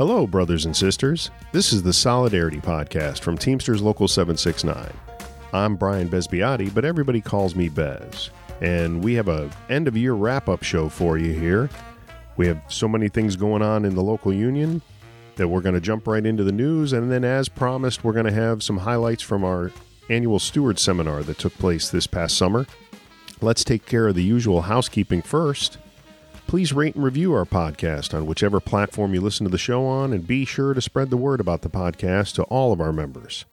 Hello, brothers and sisters. This is the Solidarity Podcast from Teamsters Local 769. I'm Bryan Bezpiaty, but everybody calls me Bez. And we have a end of year wrap up show for you here. We have so many things going on in the local union that we're going to jump right into the news. And then, as promised, we're going to have some highlights from our annual steward seminar that took place this past summer. Let's take care of the usual housekeeping first. Please rate and review our podcast on whichever platform you listen to the show on, and be sure to spread the word about the podcast to all of our members.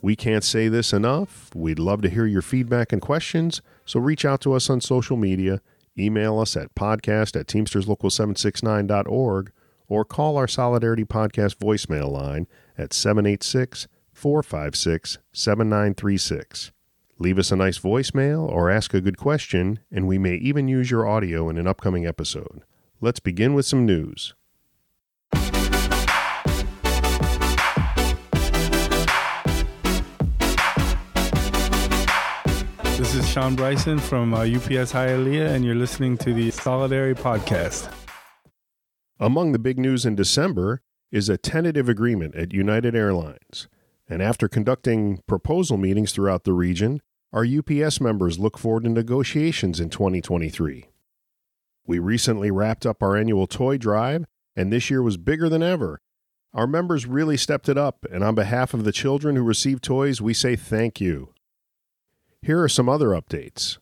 We can't say this enough. We'd love to hear your feedback and questions, so reach out to us on social media, email us at podcast at teamsterslocal769.org, or call our Solidarity Podcast voicemail line at 786 456 7936. Leave us a nice voicemail or ask a good question, and we may even use your audio in an upcoming episode. Let's begin with some news. This is Sean Bryson from uh, UPS Hialeah, and you're listening to the Solidarity Podcast. Among the big news in December is a tentative agreement at United Airlines. And after conducting proposal meetings throughout the region, our UPS members look forward to negotiations in 2023. We recently wrapped up our annual toy drive, and this year was bigger than ever. Our members really stepped it up, and on behalf of the children who received toys, we say thank you. Here are some other updates.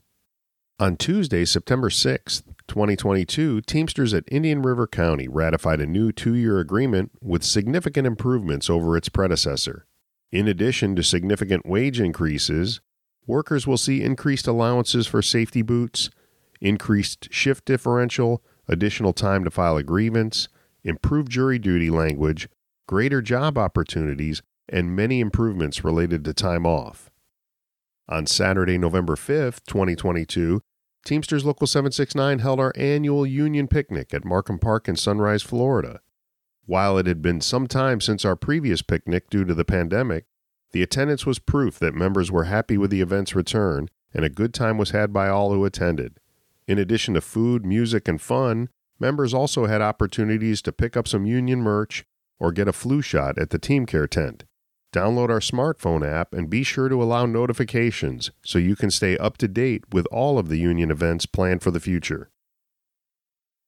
On Tuesday, September 6th, 2022, Teamsters at Indian River County ratified a new two year agreement with significant improvements over its predecessor. In addition to significant wage increases, workers will see increased allowances for safety boots, increased shift differential, additional time to file a grievance, improved jury duty language, greater job opportunities, and many improvements related to time off. On Saturday, November 5th, 2022, Teamsters Local 769 held our annual union picnic at Markham Park in Sunrise, Florida. While it had been some time since our previous picnic due to the pandemic, the attendance was proof that members were happy with the event's return, and a good time was had by all who attended. In addition to food, music, and fun, members also had opportunities to pick up some union merch or get a flu shot at the Team Care tent. Download our smartphone app and be sure to allow notifications so you can stay up to date with all of the union events planned for the future.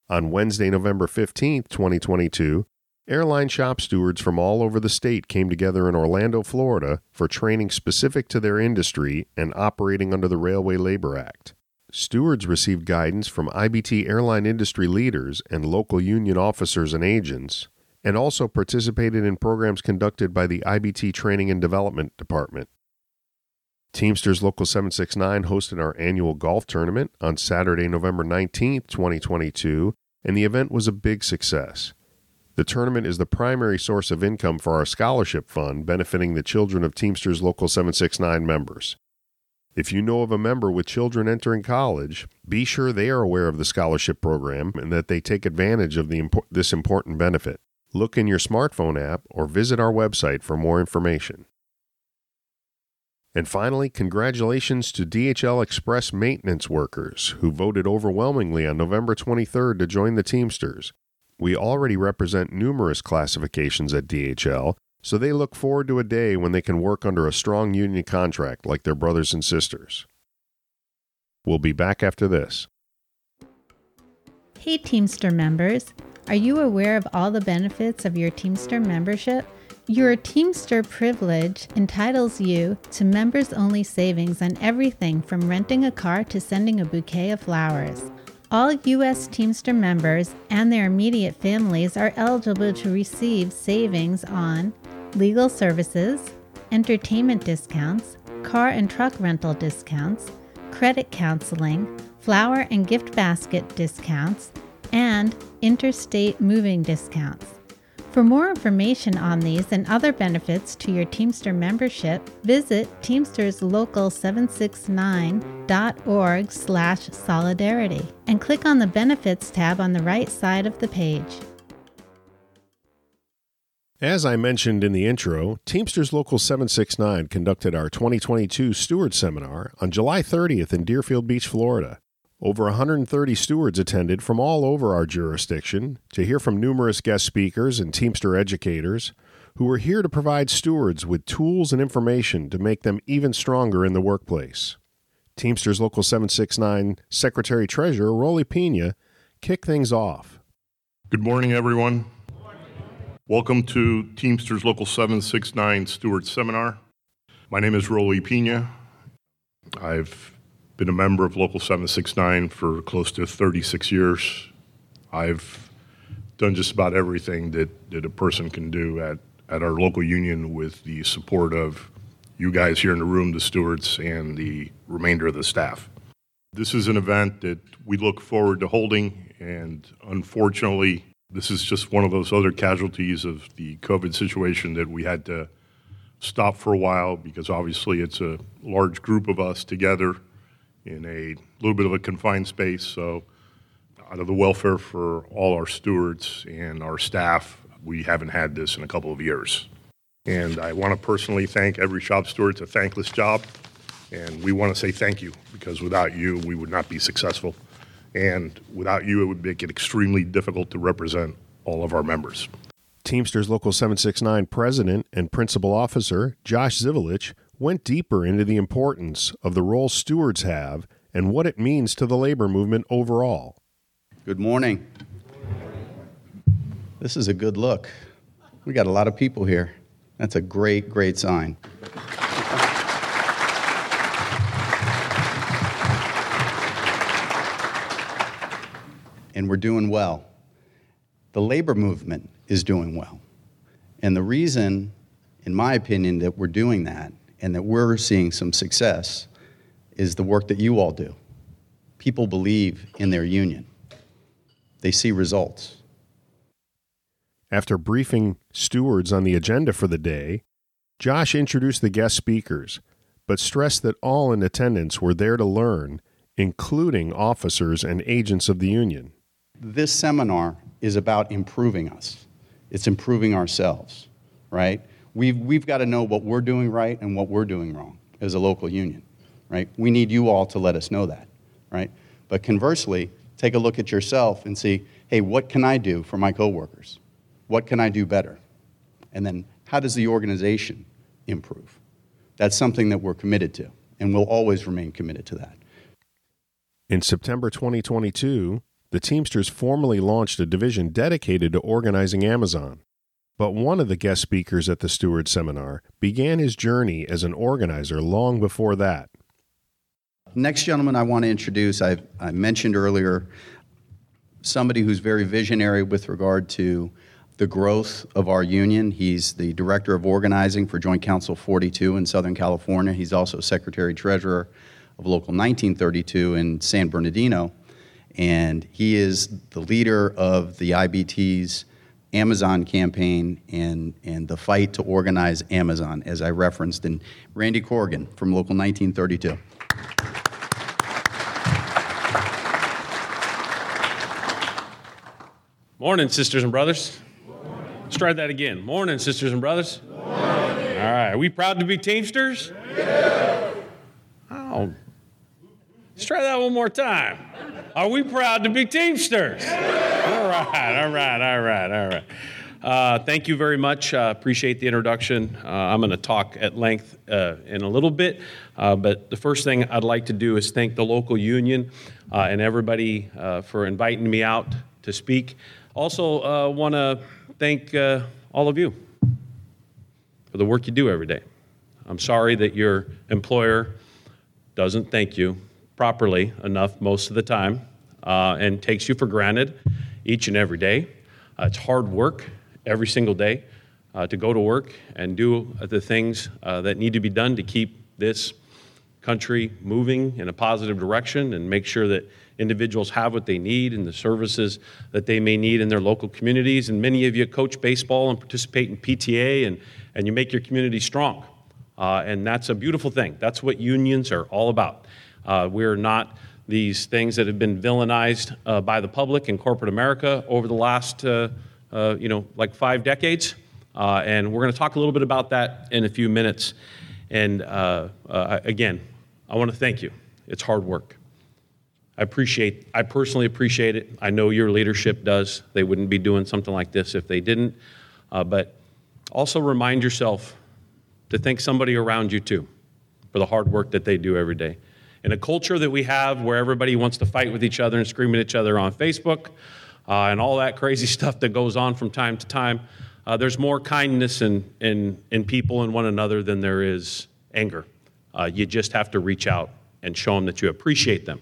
On Wednesday, November 15th, 2022, Airline shop stewards from all over the state came together in Orlando, Florida for training specific to their industry and operating under the Railway Labor Act. Stewards received guidance from IBT airline industry leaders and local union officers and agents, and also participated in programs conducted by the IBT Training and Development Department. Teamsters Local 769 hosted our annual golf tournament on Saturday, November 19th, 2022, and the event was a big success. The tournament is the primary source of income for our scholarship fund benefiting the children of Teamsters Local 769 members. If you know of a member with children entering college, be sure they are aware of the scholarship program and that they take advantage of the, this important benefit. Look in your smartphone app or visit our website for more information. And finally, congratulations to DHL Express maintenance workers who voted overwhelmingly on November 23rd to join the Teamsters. We already represent numerous classifications at DHL, so they look forward to a day when they can work under a strong union contract like their brothers and sisters. We'll be back after this. Hey, Teamster members. Are you aware of all the benefits of your Teamster membership? Your Teamster privilege entitles you to members only savings on everything from renting a car to sending a bouquet of flowers. All U.S. Teamster members and their immediate families are eligible to receive savings on legal services, entertainment discounts, car and truck rental discounts, credit counseling, flower and gift basket discounts, and interstate moving discounts. For more information on these and other benefits to your Teamster membership, visit teamsterslocal769.org slash solidarity and click on the Benefits tab on the right side of the page. As I mentioned in the intro, Teamsters Local 769 conducted our 2022 Steward Seminar on July 30th in Deerfield Beach, Florida. Over 130 stewards attended from all over our jurisdiction to hear from numerous guest speakers and Teamster educators who were here to provide stewards with tools and information to make them even stronger in the workplace. Teamsters Local 769 Secretary Treasurer Roly Pina kicked things off. Good morning, everyone. Welcome to Teamsters Local 769 Steward Seminar. My name is Roly Pina. I've been a member of Local 769 for close to 36 years. I've done just about everything that, that a person can do at, at our local union with the support of you guys here in the room, the stewards, and the remainder of the staff. This is an event that we look forward to holding, and unfortunately, this is just one of those other casualties of the COVID situation that we had to stop for a while because obviously it's a large group of us together in a little bit of a confined space. So, out of the welfare for all our stewards and our staff, we haven't had this in a couple of years. And I want to personally thank every shop steward. It's a thankless job. And we want to say thank you because without you, we would not be successful. And without you, it would make it extremely difficult to represent all of our members. Teamsters Local 769 President and Principal Officer Josh Zivalich went deeper into the importance of the role stewards have and what it means to the labor movement overall. Good morning. This is a good look. We got a lot of people here. That's a great, great sign. And we're doing well. The labor movement is doing well. And the reason, in my opinion, that we're doing that and that we're seeing some success is the work that you all do. People believe in their union, they see results. After briefing stewards on the agenda for the day, Josh introduced the guest speakers, but stressed that all in attendance were there to learn, including officers and agents of the union. This seminar is about improving us. It's improving ourselves, right? We've, we've got to know what we're doing right and what we're doing wrong as a local union, right? We need you all to let us know that, right? But conversely, take a look at yourself and see, hey, what can I do for my coworkers? What can I do better? And then how does the organization improve? That's something that we're committed to, and we'll always remain committed to that. In September 2022, the Teamsters formally launched a division dedicated to organizing Amazon. But one of the guest speakers at the Steward Seminar began his journey as an organizer long before that. Next gentleman I want to introduce, I, I mentioned earlier, somebody who's very visionary with regard to the growth of our union. He's the director of organizing for Joint Council 42 in Southern California. He's also secretary treasurer of Local 1932 in San Bernardino. And he is the leader of the IBT's Amazon campaign and, and the fight to organize Amazon, as I referenced in Randy Korgan from Local 1932. Morning, sisters and brothers. Let's try that again. Morning, sisters and brothers. Morning. All right. Are we proud to be Teamsters? Yeah. Oh. Let's try that one more time. Are we proud to be Teamsters? All right, all right, all right, all right. Uh, thank you very much. Uh, appreciate the introduction. Uh, I'm going to talk at length uh, in a little bit, uh, but the first thing I'd like to do is thank the local union uh, and everybody for inviting me out to speak. Also, want to thank all of you for the work you do every day. I'm sorry that your employer doesn't thank you properly enough most of the time and takes you for granted each and every day. Uh, it's hard work every single day uh, to go to work and do the things uh, that need to be done to keep this country moving in a positive direction and make sure that individuals have what they need and the services that they may need in their local communities. And many of you coach baseball and participate in PTA and, and you make your community strong. Uh, and that's a beautiful thing. That's what unions are all about. Uh, we're not these things that have been villainized uh, by the public in corporate America over the last, uh, uh you know, like five decades. Uh, and we're going to talk a little bit about that in a few minutes. And uh, again, I want to thank you. It's hard work. I appreciate, I personally appreciate it. I know your leadership does. They wouldn't be doing something like this if they didn't. Uh, but also remind yourself to thank somebody around you too for the hard work that they do every day. In a culture that we have where everybody wants to fight with each other and scream at each other on Facebook uh, and all that crazy stuff that goes on from time to time, uh, there's more kindness in, in, in people and one another than there is anger. Uh, you just have to reach out and show them that you appreciate them.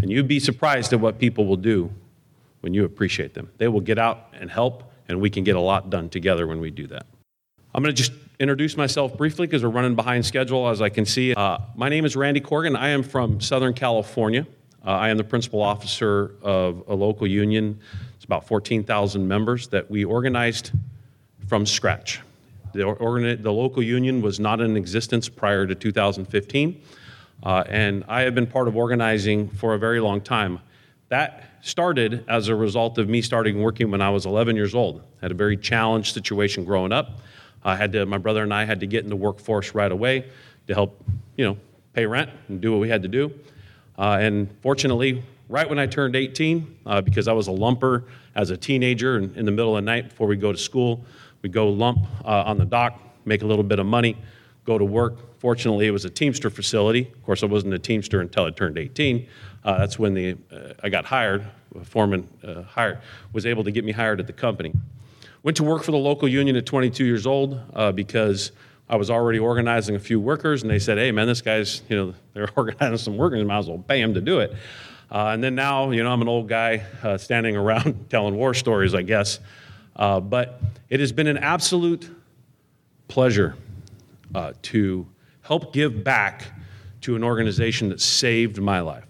And you'd be surprised at what people will do when you appreciate them. They will get out and help, and we can get a lot done together when we do that. I'm going to just introduce myself briefly because we're running behind schedule, as I can see. Uh, my name is Randy Korgan. I am from Southern California. Uh, I am the principal officer of a local union. It's about 14,000 members that we organized from scratch. The, organi- the local union was not in existence prior to 2015, uh, and I have been part of organizing for a very long time. That started as a result of me starting working when I was 11 years old. Had a very challenged situation growing up. I had to, my brother and I had to get in the workforce right away to help, you know, pay rent and do what we had to do. Uh, and fortunately, right when I turned 18, uh, because I was a lumper as a teenager and in the middle of the night before we go to school, we go lump uh, on the dock, make a little bit of money, go to work. Fortunately, it was a Teamster facility. Of course, I wasn't a Teamster until I turned 18. Uh, that's when the, uh, I got hired. A foreman uh, hired was able to get me hired at the company. Went to work for the local union at 22 years old uh, because I was already organizing a few workers, and they said, "Hey, man, this guy's you know they're organizing some workers, might as well pay him to do it." Uh, and then now, you know, I'm an old guy uh, standing around telling war stories, I guess. Uh, but it has been an absolute pleasure uh, to help give back to an organization that saved my life.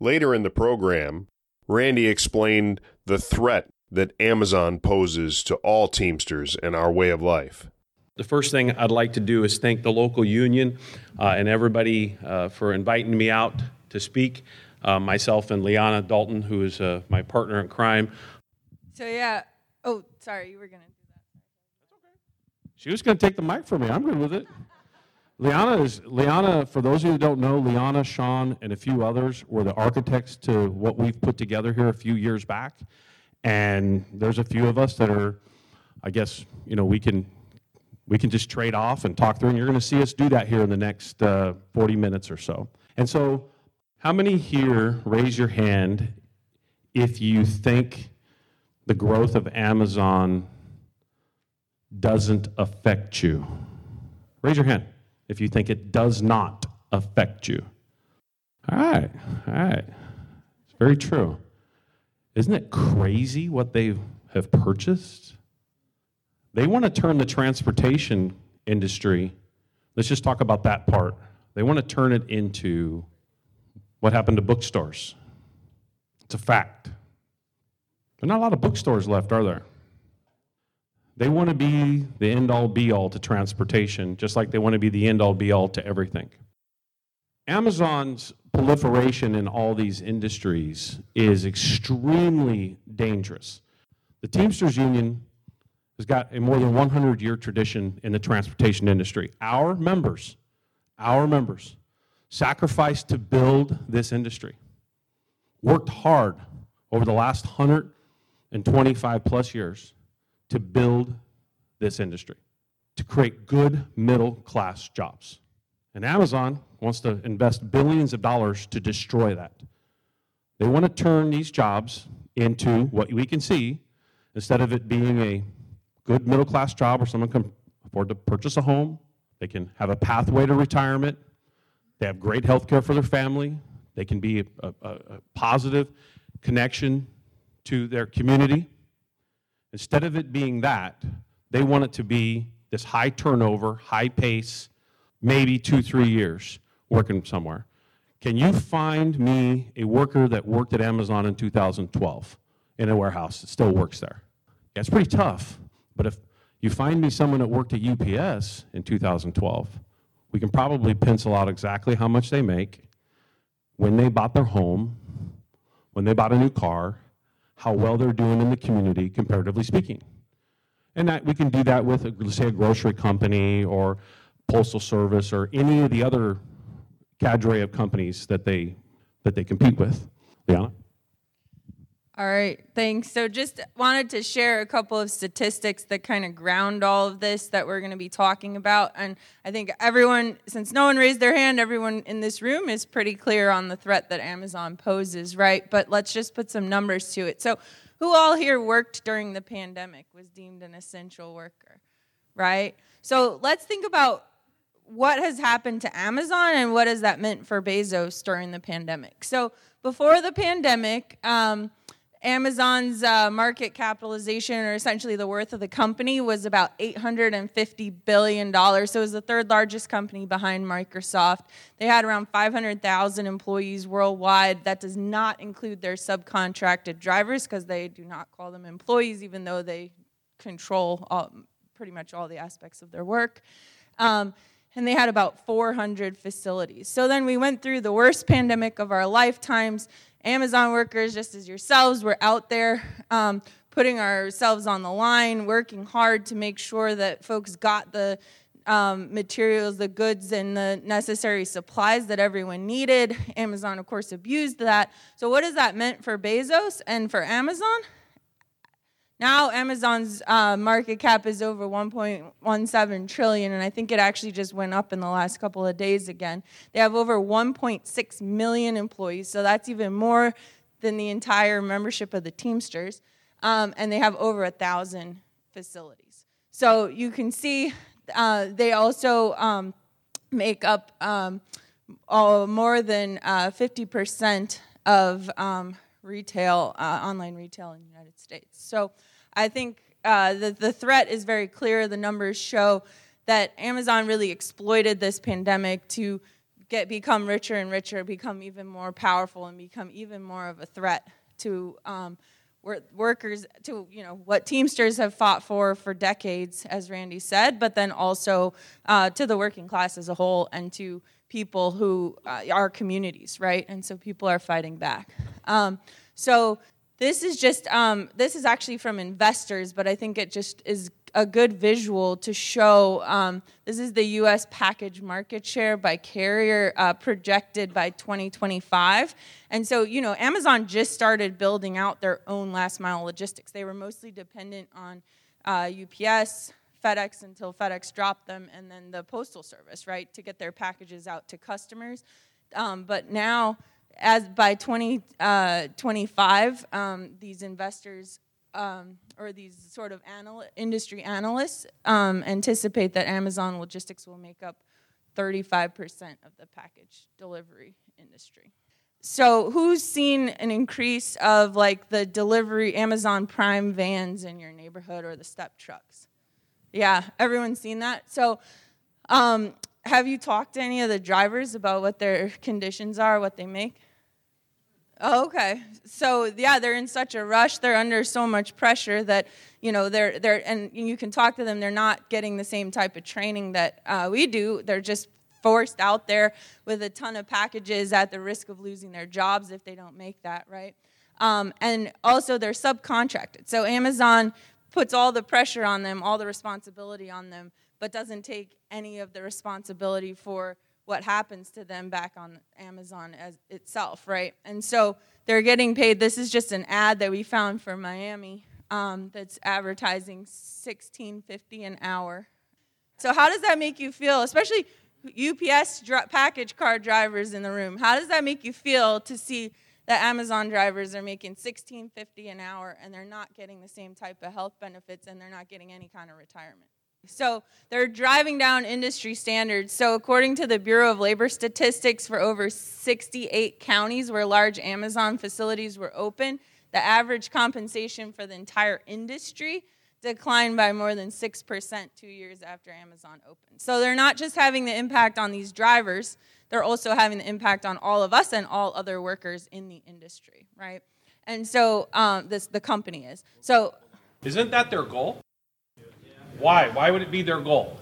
Later in the program, Randy explained the threat that Amazon poses to all Teamsters and our way of life. The first thing I'd like to do is thank the local union uh, and everybody uh, for inviting me out to speak. Uh, myself and Liana Dalton, who is uh, my partner in crime. So yeah. Oh, sorry, you were gonna do that. She was going to take the mic from me. I'm good with it. Liana is Liana. For those of you who don't know, Liana, Sean, and a few others were the architects to what we've put together here a few years back. And there's a few of us that are, I guess, you know, we can we can just trade off and talk through, and you're going to see us do that here in the next uh, 40 minutes or so. And so, how many here raise your hand if you think the growth of Amazon doesn't affect you? Raise your hand if you think it does not affect you. All right, all right. It's very true. Isn't it crazy what they have purchased? They want to turn the transportation industry, let's just talk about that part. They want to turn it into what happened to bookstores. It's a fact. There are not a lot of bookstores left, are there? They want to be the end all be all to transportation, just like they want to be the end all be all to everything. Amazon's proliferation in all these industries is extremely dangerous. The Teamsters Union has got a more than 100 year tradition in the transportation industry. Our members, our members, sacrificed to build this industry, worked hard over the last 125 plus years to build this industry, to create good middle class jobs. And Amazon wants to invest billions of dollars to destroy that. They want to turn these jobs into what we can see, instead of it being a good middle class job where someone can afford to purchase a home, they can have a pathway to retirement, they have great health care for their family, they can be a, a, a positive connection to their community. Instead of it being that, they want it to be this high turnover, high pace, maybe two, three years working somewhere. Can you find me a worker that worked at Amazon in 2012 in a warehouse that still works there? Yeah, it's pretty tough, but if you find me someone that worked at UPS in 2012, we can probably pencil out exactly how much they make, when they bought their home, when they bought a new car, how well they're doing in the community, comparatively speaking. And that we can do that with, say, a grocery company or postal service or any of the other cadre of companies that they that they compete with. Liana? All right, thanks. So, just wanted to share a couple of statistics that kind of ground all of this that we're going to be talking about. And I think everyone, since no one raised their hand, everyone in this room is pretty clear on the threat that Amazon poses, right? But let's just put some numbers to it. So, who all here worked during the pandemic, was deemed an essential worker, right? So, let's think about what has happened to Amazon and what has that meant for Bezos during the pandemic. So, before the pandemic, um, Amazon's uh, market capitalization, or essentially the worth of the company, was about $850 billion. So it was the third largest company behind Microsoft. They had around 500,000 employees worldwide. That does not include their subcontracted drivers because they do not call them employees, even though they control all, pretty much all the aspects of their work. Um, and they had about 400 facilities. So then we went through the worst pandemic of our lifetimes. Amazon workers, just as yourselves, were out there um, putting ourselves on the line, working hard to make sure that folks got the um, materials, the goods, and the necessary supplies that everyone needed. Amazon, of course, abused that. So, what has that meant for Bezos and for Amazon? Now Amazon's uh, market cap is over 1.17 trillion, and I think it actually just went up in the last couple of days again. They have over 1.6 million employees, so that's even more than the entire membership of the Teamsters, um, and they have over a thousand facilities. So you can see uh, they also um, make up um, more than uh, 50% of um, retail, uh, online retail in the United States. So I think uh, the, the threat is very clear. The numbers show that Amazon really exploited this pandemic to get become richer and richer, become even more powerful, and become even more of a threat to um, workers, to you know what Teamsters have fought for for decades, as Randy said, but then also uh, to the working class as a whole and to people who uh, are communities, right? And so people are fighting back. Um, so this is just, um, this is actually from investors, but I think it just is a good visual to show. Um, this is the US package market share by carrier uh, projected by 2025. And so, you know, Amazon just started building out their own last mile logistics. They were mostly dependent on uh, UPS, FedEx until FedEx dropped them, and then the Postal Service, right, to get their packages out to customers. Um, but now, as by 2025, uh, um, these investors um, or these sort of anal- industry analysts um, anticipate that Amazon Logistics will make up 35% of the package delivery industry. So, who's seen an increase of like the delivery Amazon Prime vans in your neighborhood or the step trucks? Yeah, everyone's seen that. So, um, have you talked to any of the drivers about what their conditions are, what they make? Oh, okay. So yeah, they're in such a rush. They're under so much pressure that you know they're they're and you can talk to them. They're not getting the same type of training that uh, we do. They're just forced out there with a ton of packages at the risk of losing their jobs if they don't make that right. Um, and also they're subcontracted. So Amazon puts all the pressure on them, all the responsibility on them, but doesn't take any of the responsibility for what happens to them back on Amazon as itself, right? And so they're getting paid. This is just an ad that we found for Miami um, that's advertising 16.50 an hour. So how does that make you feel, especially UPS dr- package car drivers in the room? How does that make you feel to see that Amazon drivers are making 16.50 an hour and they're not getting the same type of health benefits and they're not getting any kind of retirement? So they're driving down industry standards. So, according to the Bureau of Labor Statistics, for over 68 counties where large Amazon facilities were open, the average compensation for the entire industry declined by more than 6% two years after Amazon opened. So, they're not just having the impact on these drivers, they're also having the impact on all of us and all other workers in the industry, right? And so, um, this the company is. So, isn't that their goal? Why? Why would it be their goal?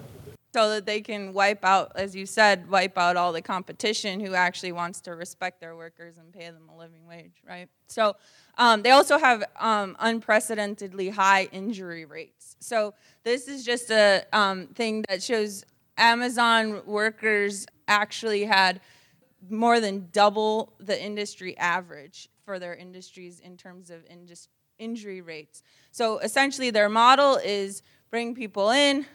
So that they can wipe out, as you said, wipe out all the competition who actually wants to respect their workers and pay them a living wage, right? So um, they also have um, unprecedentedly high injury rates. So this is just a um, thing that shows Amazon workers actually had more than double the industry average for their industries in terms of injury rates. So essentially, their model is bring people in,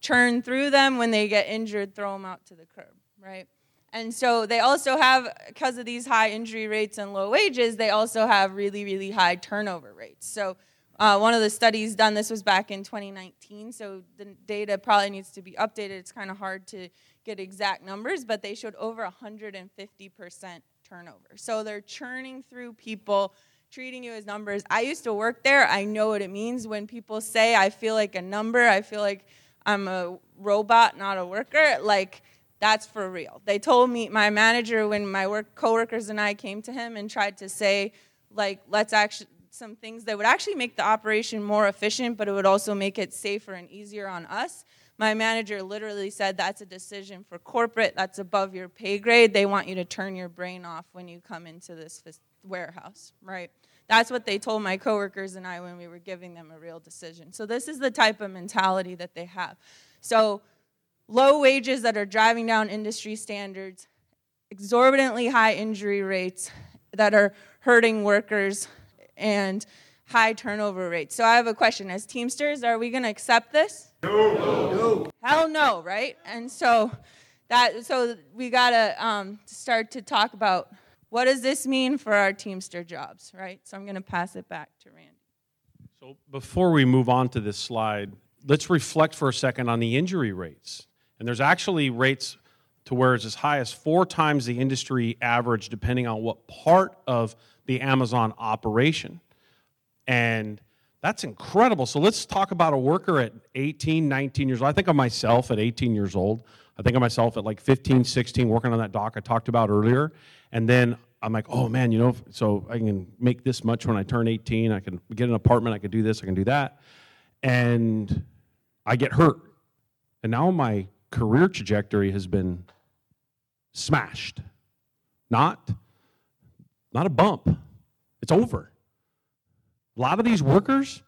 churn through them. When they get injured, throw them out to the curb, right? And so they also have, because of these high injury rates and low wages, they also have really, really high turnover rates. So uh, one of the studies done, this was back in 2019, so the data probably needs to be updated. It's kind of hard to get exact numbers, but they showed over 150% turnover. So they're churning through people, treating you as numbers. I used to work there. I know what it means when people say, I feel like a number, I feel like I'm a robot, not a worker. Like, that's for real. They told me, my manager, when my work coworkers and I came to him and tried to say, like, let's actually, some things that would actually make the operation more efficient, but it would also make it safer and easier on us. My manager literally said that's a decision for corporate, that's above your pay grade. They want you to turn your brain off when you come into this warehouse, right? That's what they told my coworkers and I when we were giving them a real decision. So, this is the type of mentality that they have. So, low wages that are driving down industry standards, exorbitantly high injury rates that are hurting workers, and high turnover rates. So, I have a question. As Teamsters, are we going to accept this? No. no. Hell no, right? And so, that, so we got to um, start to talk about what does this mean for our Teamster jobs, right? So I'm going to pass it back to Randy. So before we move on to this slide, let's reflect for a second on the injury rates. And there's actually rates to where it's as high as four times the industry average, depending on what part of the Amazon operation. And that's incredible. So let's talk about a worker at 18, 19 years old. I think of myself at 18 years old. I think of myself at like 15, 16, working on that dock I talked about earlier. And then I'm like, oh man, you know, so I can make this much when I turn 18. I can get an apartment. I can do this. I can do that. And I get hurt. And now my career trajectory has been smashed. Not, not a bump. It's over. A lot of these workers,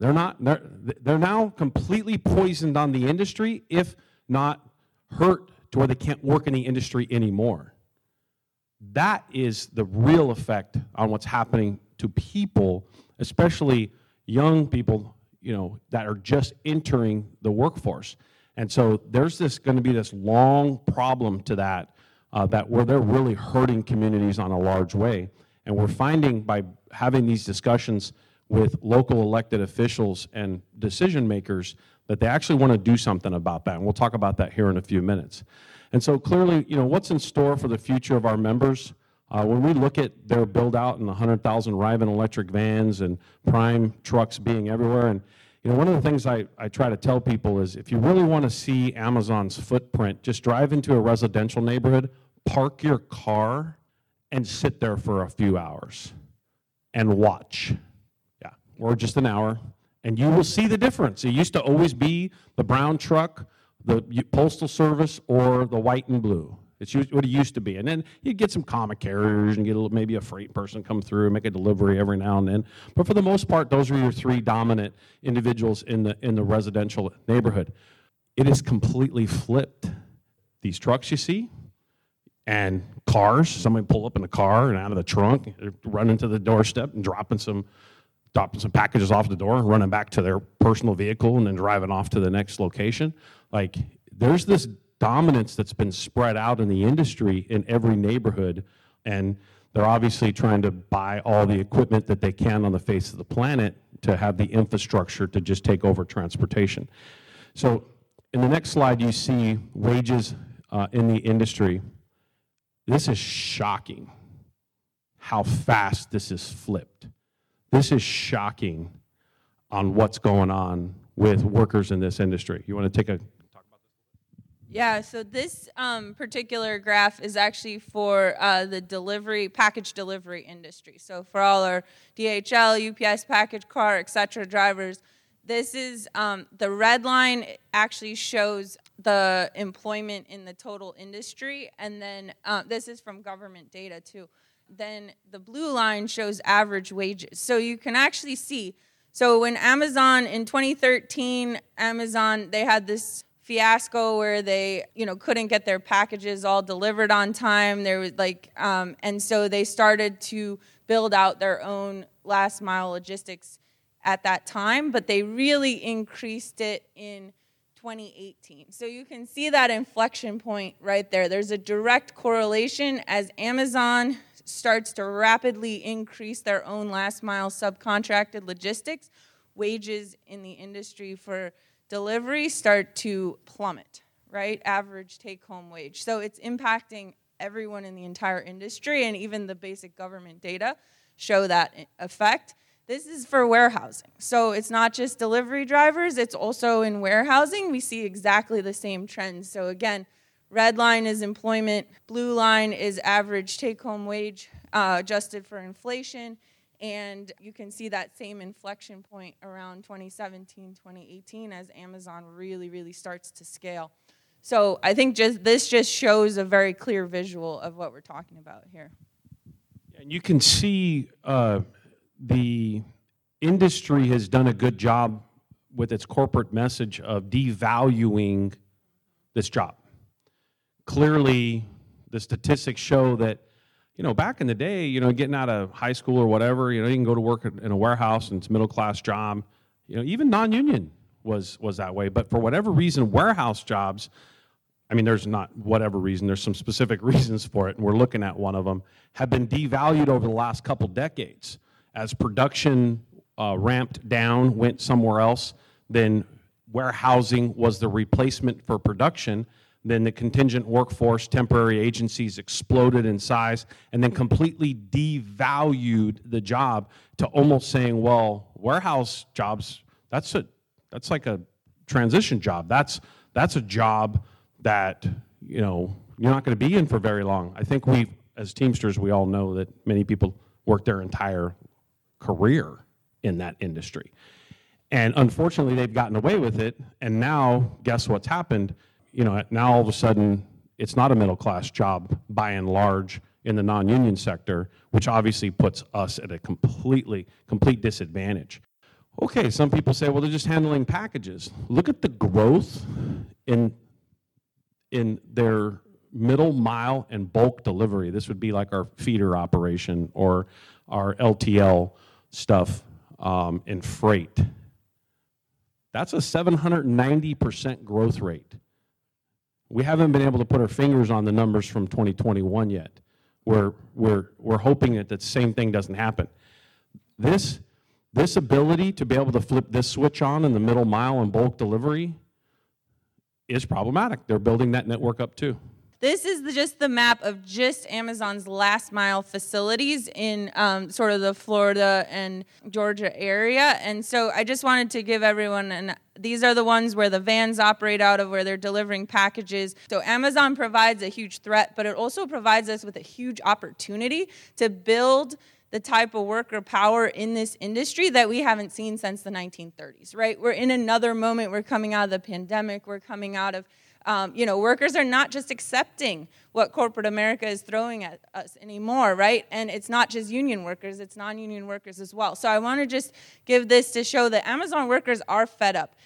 they're not, they're, they're now completely poisoned on the industry, if not hurt to where they can't work in the industry anymore. That is the real effect on what's happening to people, especially young people, you know, that are just entering the workforce. And so there's this going to be this long problem to that, uh, that where they're really hurting communities on a large way. And we're finding by having these discussions with local elected officials and decision makers that they actually want to do something about that. And we'll talk about that here in a few minutes. And so clearly, you know, what's in store for the future of our members? Uh, when we look at their build out and 100,000 Rivian electric vans and prime trucks being everywhere, and you know, one of the things I, I try to tell people is if you really want to see Amazon's footprint, just drive into a residential neighborhood, park your car, and sit there for a few hours and watch. Yeah, or just an hour, and you will see the difference. It used to always be the brown truck the Postal Service or the white and blue. It's what it used to be. And then you get some comic carriers and get a, maybe a freight person come through and make a delivery every now and then. But for the most part, those are your three dominant individuals in the, in the residential neighborhood. It is completely flipped. These trucks you see, and cars, somebody pull up in a car and out of the trunk, running to the doorstep and dropping some dropping some packages off the door, running back to their personal vehicle, and then driving off to the next location. Like, there's this dominance that's been spread out in the industry in every neighborhood, and they're obviously trying to buy all the equipment that they can on the face of the planet to have the infrastructure to just take over transportation. So, in the next slide, you see wages uh, in the industry. This is shocking how fast this is flipped. This is shocking on what's going on with workers in this industry. You want to take a? Yeah, so this um, particular graph is actually for uh, the delivery, package delivery industry. So for all our DHL, UPS, package car, etc. drivers, this is um, the red line actually shows the employment in the total industry, and then uh, this is from government data too then the blue line shows average wages. So you can actually see. So when Amazon in 2013, Amazon they had this fiasco where they you know couldn't get their packages all delivered on time. There was like um, and so they started to build out their own last mile logistics at that time but they really increased it in 2018 so you can see that inflection point right there. There's a direct correlation as amazon starts to rapidly increase their own last mile subcontracted logistics wages in the industry for delivery start to plummet, right? Average take home wage. So it's impacting everyone in the entire industry, and even the basic government data show that effect. This is for warehousing. So it's not just delivery drivers, it's also in warehousing. We see exactly the same trends. So again, red line is employment, blue line is average take home wage uh, adjusted for inflation and you can see that same inflection point around 2017, 2018 as Amazon really, really starts to scale. So I think just this just shows a very clear visual of what we're talking about here. And you can see uh, the industry has done a good job with its corporate message of devaluing this job. Clearly, the statistics show that you know, back in the day, you know, getting out of high school or whatever, you know, you can go to work in a warehouse and it's a middle class job. You know, even non-union was was that way. But for whatever reason, warehouse jobs, I mean, there's not whatever reason. There's some specific reasons for it, and we're looking at one of them. Have been devalued over the last couple decades as production uh, ramped down, went somewhere else. Then warehousing was the replacement for production then the contingent workforce, temporary agencies exploded in size and then completely devalued the job to almost saying, well, warehouse jobs, that's a that's like a transition job. That's that's a job that, you know, you're not going to be in for very long. I think we as Teamsters, we all know that many people work their entire career in that industry. And unfortunately, they've gotten away with it. And now, guess what's happened? You know, now all of a sudden it's not a middle class job by and large in the non-union sector, which obviously puts us at a completely complete disadvantage. Okay, some people say, well, they're just handling packages. Look at the growth in in their middle mile and bulk delivery. This would be like our feeder operation or our LTL stuff um, in freight. That's a 790% growth rate. We haven't been able to put our fingers on the numbers from 2021 yet. We're, we're, we're hoping that the same thing doesn't happen. This, this ability to be able to flip this switch on in the middle mile and bulk delivery is problematic. They're building that network up too. This is the, just the map of just Amazon's last mile facilities in um, sort of the Florida and Georgia area. And so I just wanted to give everyone an these are the ones where the vans operate out of where they're delivering packages. So Amazon provides a huge threat, but it also provides us with a huge opportunity to build the type of worker power in this industry that we haven't seen since the 1930s, right? We're in another moment. We're coming out of the pandemic. We're coming out of um, you know, workers are not just accepting what corporate America is throwing at us anymore, right? And it's not just union workers, it's non union workers as well. So I want to just give this to show that Amazon workers are fed up.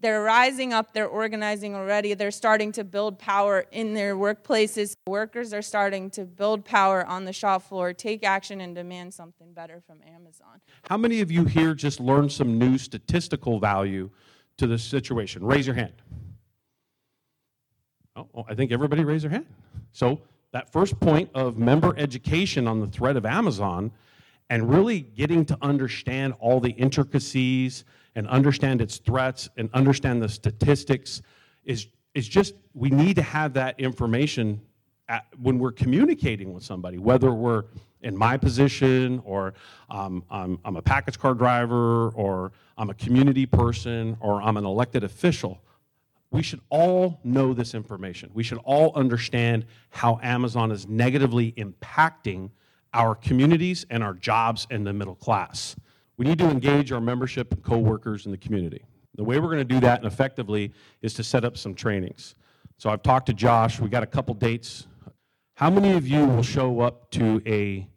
They're rising up, they're organizing already, they're starting to build power in their workplaces. Workers are starting to build power on the shop floor, take action, and demand something better from Amazon. How many of you here just learned some new statistical value to the situation? Raise your hand. Oh, I think everybody raised their hand. So that first point of member education on the threat of Amazon and really getting to understand all the intricacies and understand its threats and understand the statistics is, is just, we need to have that information at, when we're communicating with somebody, whether we're in my position or um, I'm, I'm a package car driver or I'm a community person or I'm an elected official we should all know this information. We should all understand how Amazon is negatively impacting our communities and our jobs in the middle class. We need to engage our membership and coworkers in the community. The way we're going to do that and effectively is to set up some trainings. So I've talked to Josh, we got a couple dates. How many of you will show up to a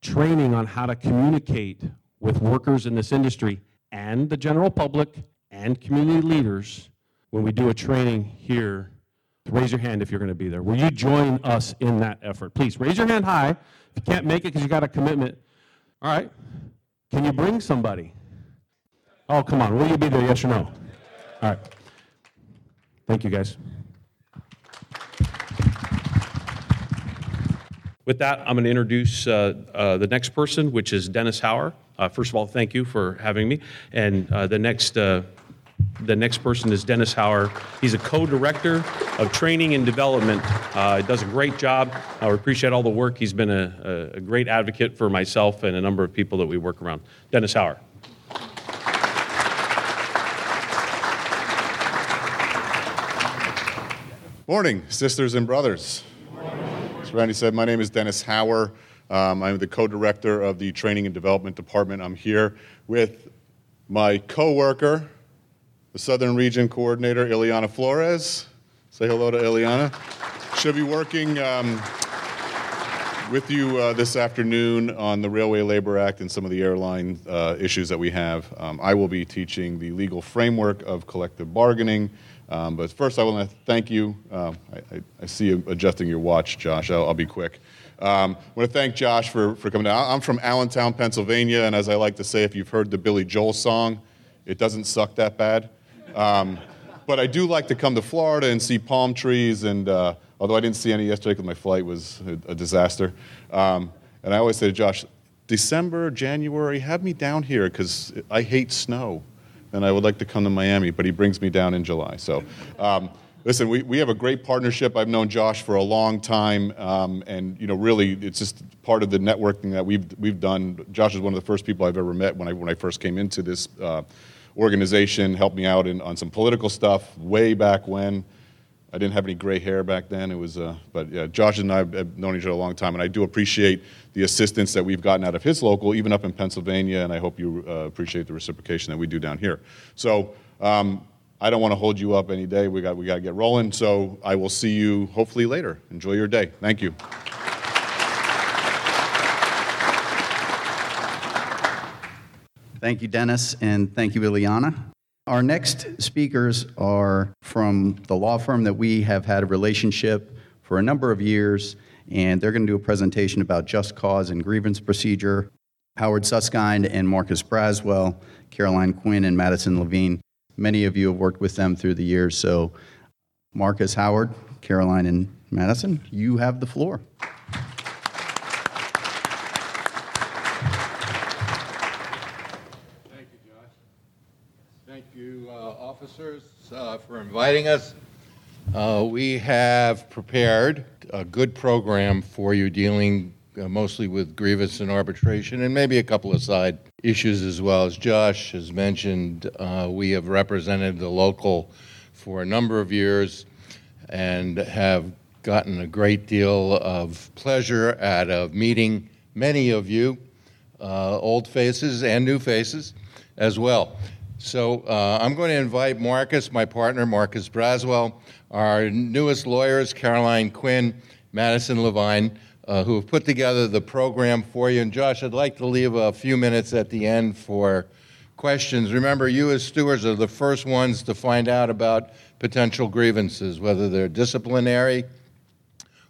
training on how to communicate with workers in this industry and the general public and community leaders when we do a training here, raise your hand if you're going to be there. Will you join us in that effort? Please raise your hand high. If you can't make it because you got a commitment, all right. Can you bring somebody? Oh, come on. Will you be there? Yes or no? All right. Thank you, guys. With that, I'm going to introduce uh, uh, the next person, which is Dennis Hauer. Uh, first of all, thank you for having me. And uh, the next uh, the next person is Dennis Hauer. He's a co-director of training and development. Uh, does a great job. I appreciate all the work. He's been a, a, a great advocate for myself and a number of people that we work around. Dennis Hauer. Morning, sisters and brothers. As Randy said, my name is Dennis Hauer. Um, I'm the co-director of the Training and Development Department. I'm here with my co-worker, the Southern Region Coordinator, Ileana Flores. Say hello to Ileana. She'll be working um, with you uh, this afternoon on the Railway Labor Act and some of the airline uh, issues that we have. Um, I will be teaching the legal framework of collective bargaining. Um, but first, I want to thank you. Um, I, I, I, see you adjusting your watch, Josh. I'll, I'll be quick. Um, I want to thank Josh for, for coming down. I'm from Allentown, Pennsylvania, and as I like to say, if you've heard the Billy Joel song, it doesn't suck that bad. Um, but I do like to come to Florida and see palm trees, and uh, although I didn't see any yesterday because my flight was a, a disaster. Um, and I always say to Josh, December, January, have me down here because I hate snow and I would like to come to Miami, but he brings me down in July. So, um, listen, we, we have a great partnership. I've known Josh for a long time, um, and you know, really, it's just part of the networking that we've we've done. Josh is one of the first people I've ever met when I when I first came into this uh, organization. Helped me out in, on some political stuff way back when. I didn't have any gray hair back then. It was, uh, but yeah, Josh and I have known each other a long time, and I do appreciate the assistance that we've gotten out of his local, even up in Pennsylvania, and I hope you uh, appreciate the reciprocation that we do down here. So um, I don't want to hold you up any day. We got we got to get rolling. So I will see you hopefully later. Enjoy your day. Thank you. Thank you, Dennis, and thank you, Ileana. Our next speakers are from the law firm that we have had a relationship for a number of years, and they're going to do a presentation about just cause and grievance procedure. Howard Susskind and Marcus Braswell, Caroline Quinn, and Madison Levine. Many of you have worked with them through the years, so Marcus, Howard, Caroline, and Madison, you have the floor. Officers uh, for inviting us. Uh, we have prepared a good program for you dealing uh, mostly with grievance and arbitration and maybe a couple of side issues as well. As Josh has mentioned, uh, we have represented the local for a number of years and have gotten a great deal of pleasure out of meeting many of you, uh, old faces and new faces as well. So uh, I'm going to invite Marcus, my partner, Marcus Braswell, our newest lawyers, Caroline Quinn, Madison Levine, uh, who have put together the program for you. And Josh, I'd like to leave a few minutes at the end for questions. Remember, you as stewards are the first ones to find out about potential grievances, whether they're disciplinary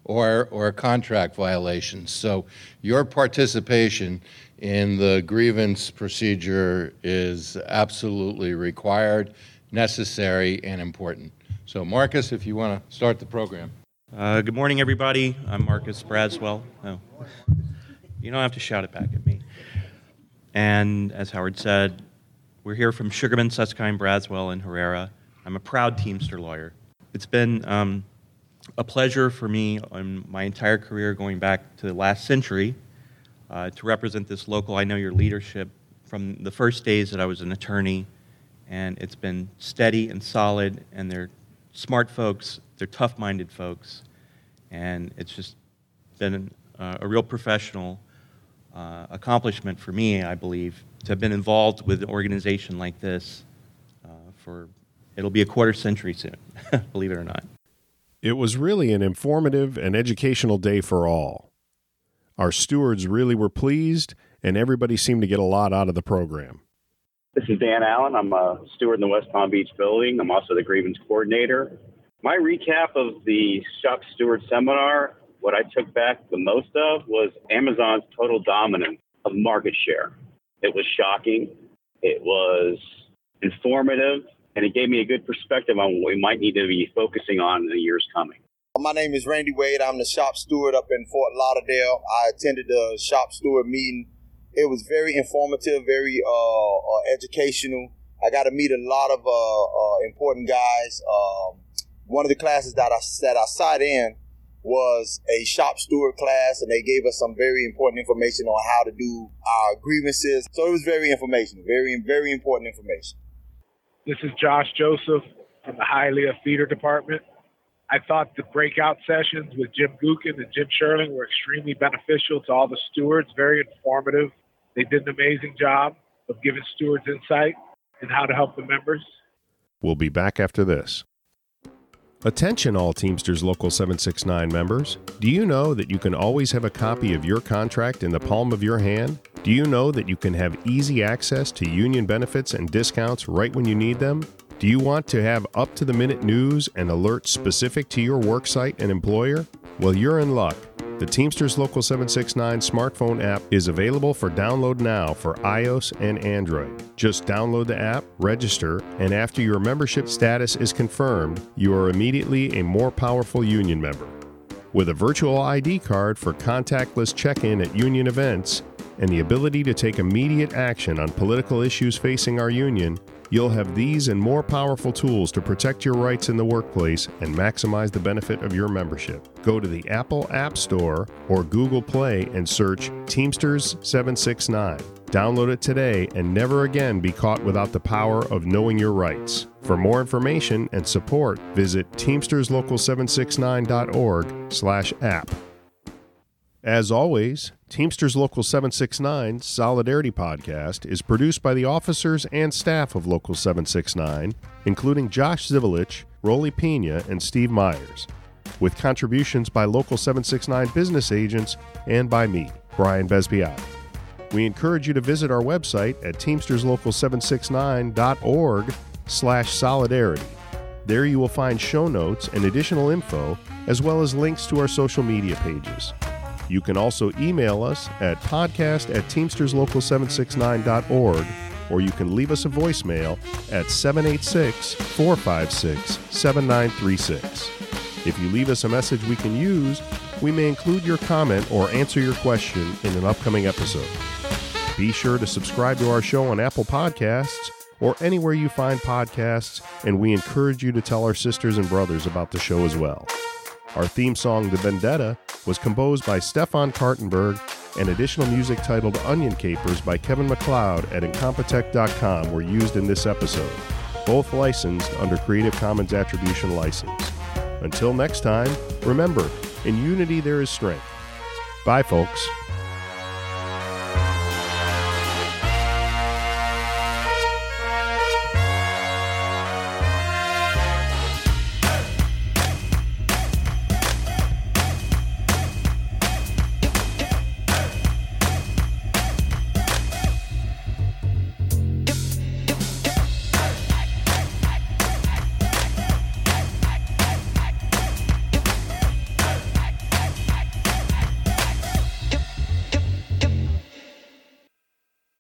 or, or contract violations. So your participation in the grievance procedure is absolutely required, necessary, and important. So, Marcus, if you want to start the program. Uh, good morning, everybody. I'm Marcus Braswell. Oh, you don't have to shout it back at me. And as Howard said, we're here from Sugarman, Susskind, Braswell, and Herrera. I'm a proud Teamster lawyer. It's been um, a pleasure for me on my entire career going back to the last century uh, to represent this local. I know your leadership from the first days that I was an attorney, and it's been steady and solid, and they're smart folks, they're tough minded folks, and it's just been uh, a real professional uh, accomplishment for me, I believe, to have been involved with an organization like this uh, for it'll be a quarter century soon, believe it or not. It was really an informative and educational day for all. Our stewards really were pleased, and everybody seemed to get a lot out of the program. This is Dan Allen. I'm a steward in the West Palm Beach building. I'm also the grievance coordinator. My recap of the shop steward seminar, what I took back the most of was Amazon's total dominance of market share. It was shocking. It was informative, and it gave me a good perspective on what we might need to be focusing on in the years coming. My name is Randy Wade. I'm the shop steward up in Fort Lauderdale. I attended the shop steward meeting. It was very informative, very uh, uh, educational. I got to meet a lot of uh, uh important guys. Um, one of the classes that I that I sat in was a shop steward class, and they gave us some very important information on how to do our grievances. So it was very informational, very very important information. This is Josh Joseph from the Hialeah Feeder Department. I thought the breakout sessions with Jim Gookin and Jim Sherling were extremely beneficial to all the stewards, very informative. They did an amazing job of giving stewards insight and how to help the members. We'll be back after this. Attention, all Teamsters Local 769 members. Do you know that you can always have a copy of your contract in the palm of your hand? Do you know that you can have easy access to union benefits and discounts right when you need them? Do you want to have up to the minute news and alerts specific to your worksite and employer? Well, you're in luck. The Teamsters Local 769 smartphone app is available for download now for iOS and Android. Just download the app, register, and after your membership status is confirmed, you are immediately a more powerful union member. With a virtual ID card for contactless check in at union events and the ability to take immediate action on political issues facing our union, You'll have these and more powerful tools to protect your rights in the workplace and maximize the benefit of your membership. Go to the Apple App Store or Google Play and search Teamsters 769. Download it today and never again be caught without the power of knowing your rights. For more information and support, visit teamsterslocal769.org/app. As always, Teamsters Local 769 Solidarity Podcast is produced by the officers and staff of Local 769, including Josh Zivalich, Roly Pina, and Steve Myers, with contributions by Local 769 business agents and by me, Bryan Bezpiaty. We encourage you to visit our website at teamsterslocal769.org slash solidarity. There you will find show notes and additional info, as well as links to our social media pages. You can also email us at podcast at teamsterslocal769.org or you can leave us a voicemail at 786 456 7936. If you leave us a message we can use, we may include your comment or answer your question in an upcoming episode. Be sure to subscribe to our show on Apple Podcasts or anywhere you find podcasts, and we encourage you to tell our sisters and brothers about the show as well. Our theme song, The Vendetta, was composed by Stefan Kartenberg, and additional music titled Onion Capers by Kevin MacLeod at Incompetech.com were used in this episode, both licensed under Creative Commons Attribution License. Until next time, remember, in unity there is strength. Bye, folks.